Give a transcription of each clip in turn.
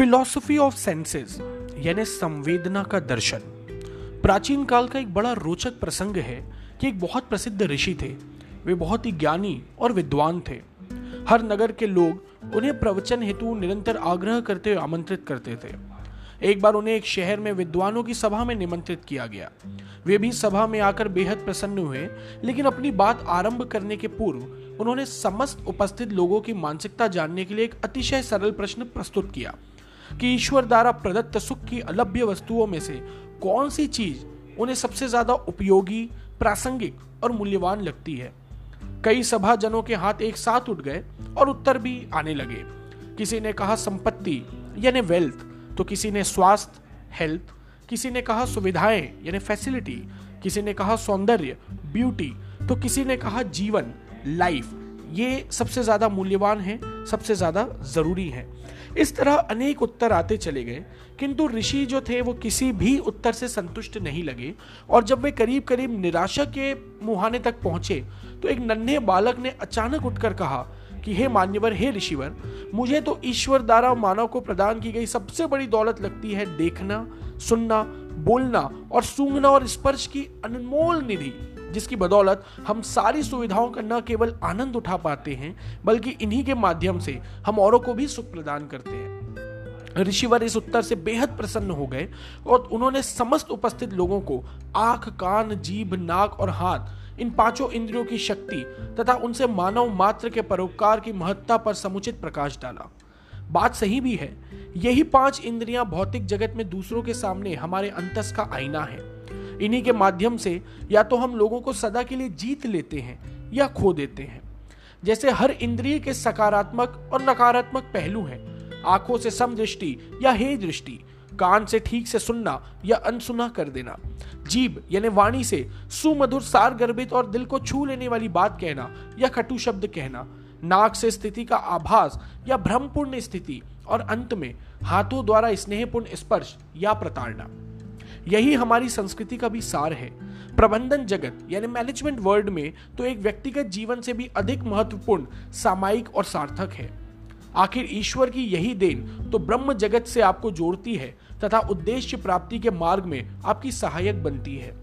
Philosophy of senses यानी संवेदना का दर्शन। प्राचीन काल का एक बड़ा रोचक प्रसंग है कि एक बहुत प्रसिद्ध ऋषि थे। वे बहुत ही ज्ञानी और विद्वान थे। हर नगर के लोग उन्हें प्रवचन हेतु निरंतर आग्रह करते हुए आमंत्रित करते थे। एक बार उन्हें एक शहर में विद्वानों की सभा में निमंत्रित किया गया। वे भी सभा में आकर बेहद प्रसन्न हुए, लेकिन अपनी बात आरंभ करने के पूर्व उन्होंने समस्त उपस्थित लोगों की मानसिकता जानने के लिए एक अतिशय सरल प्रश्न प्रस्तुत किया। कि ईश्वर द्वारा प्रदत्त सुख की अलभ्य वस्तुओं में से कौन सी चीज़ उन्हें सबसे ज़्यादा उपयोगी, प्रासंगिक और मूल्यवान लगती है? कई सभाजनों के हाथ एक साथ उठ गए और उत्तर भी आने लगे। किसी ने कहा संपत्ति, यानी वेल्थ तो किसी ने स्वास्थ्य हेल्थ किसी ने कहा सुविधाएँ, यानी फैसिलिटी किसी ने कहा सौंदर्य ब्यूटी तो किसी ने कहा जीवन लाइफ ये सबसे ज़्यादा मूल्यवान है, सबसे ज़्यादा ज़रूरी है। इस तरह अनेक उत्तर आते चले गए, किंतु ऋषि जो थे, वो किसी भी उत्तर से संतुष्ट नहीं लगे। और जब वे करीब करीब निराशा के मुहाने तक पहुँचे तो एक नन्हे बालक ने अचानक उठकर कहा कि, हे मान्यवर, हे ऋषिवर, मुझे तो ईश्वर द्वारा मानव को प्रदान की गई सबसे बड़ी दौलत लगती है देखना, सुनना, बोलना और सूंघना और स्पर्श की अनमोल निधि। जिसकी बदौलत हम सारी सुविधाओं का न केवल आनंद उठा पाते हैं, बल्कि इन्हीं के माध्यम से हम औरों को भी सुख प्रदान करते हैं। ऋषिवर इस उत्तर से बेहद प्रसन्न हो गए और उन्होंने समस्त उपस्थित लोगों को आँख, कान, जीभ, नाक और हाथ, इन पाँचों इंद्रियों की शक्ति तथा उनसे मानव मात्र के परोपकार की महत्ता पर समुचित प्रकाश डाला। बात सही भी है, यही पाँच इंद्रियाँ भौतिक जगत में दूसरों के सामने हमारे अंतस का आईना है। इन्हीं के माध्यम से या तो हम लोगों को सदा के लिए जीत लेते हैं या खो देते हैं। जैसे हर इंद्रिय के सकारात्मक और नकारात्मक पहलू हैं। आँखों से समदृष्टि या हे दृष्टि, कान से ठीक से सुनना या अनसुना कर देना। जीभ, यानी वाणी से सुमधुर सार गर्भित और दिल को छू लेने वाली बात कहना या खटू शब्द कहना। नाक से स्थिति का आभास या भ्रमपूर्ण स्थिति और अंत में हाथों द्वारा स्नेहपूर्ण स्पर्श या प्रताड़ना। यही हमारी संस्कृति का भी सार है। प्रबंधन जगत, यानी मैनेजमेंट वर्ल्ड में तो एक व्यक्तिगत जीवन से भी अधिक महत्वपूर्ण, सामायिक और सार्थक है। आखिर ईश्वर की यही देन तो ब्रह्म जगत से आपको जोड़ती है तथा उद्देश्य प्राप्ति के मार्ग में आपकी सहायक बनती है।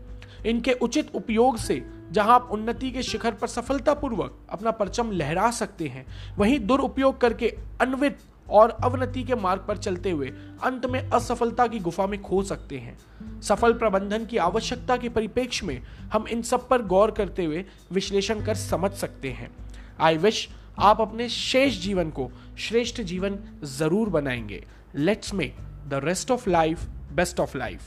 इनके उचित उपयोग से जहाँ आप उन्नति के शिखर पर सफलतापूर्वक अपना परचम लहरा सकते हैं, वहीं दुरुपयोग करके अन्वित और अवनति के मार्ग पर चलते हुए अंत में असफलता की गुफा में खो सकते हैं। सफल प्रबंधन की आवश्यकता के परिपेक्ष में हम इन सब पर गौर करते हुए विश्लेषण कर समझ सकते हैं। आई विश आप अपने शेष जीवन को श्रेष्ठ जीवन ज़रूर बनाएँगे। Let's make the rest of life best of life.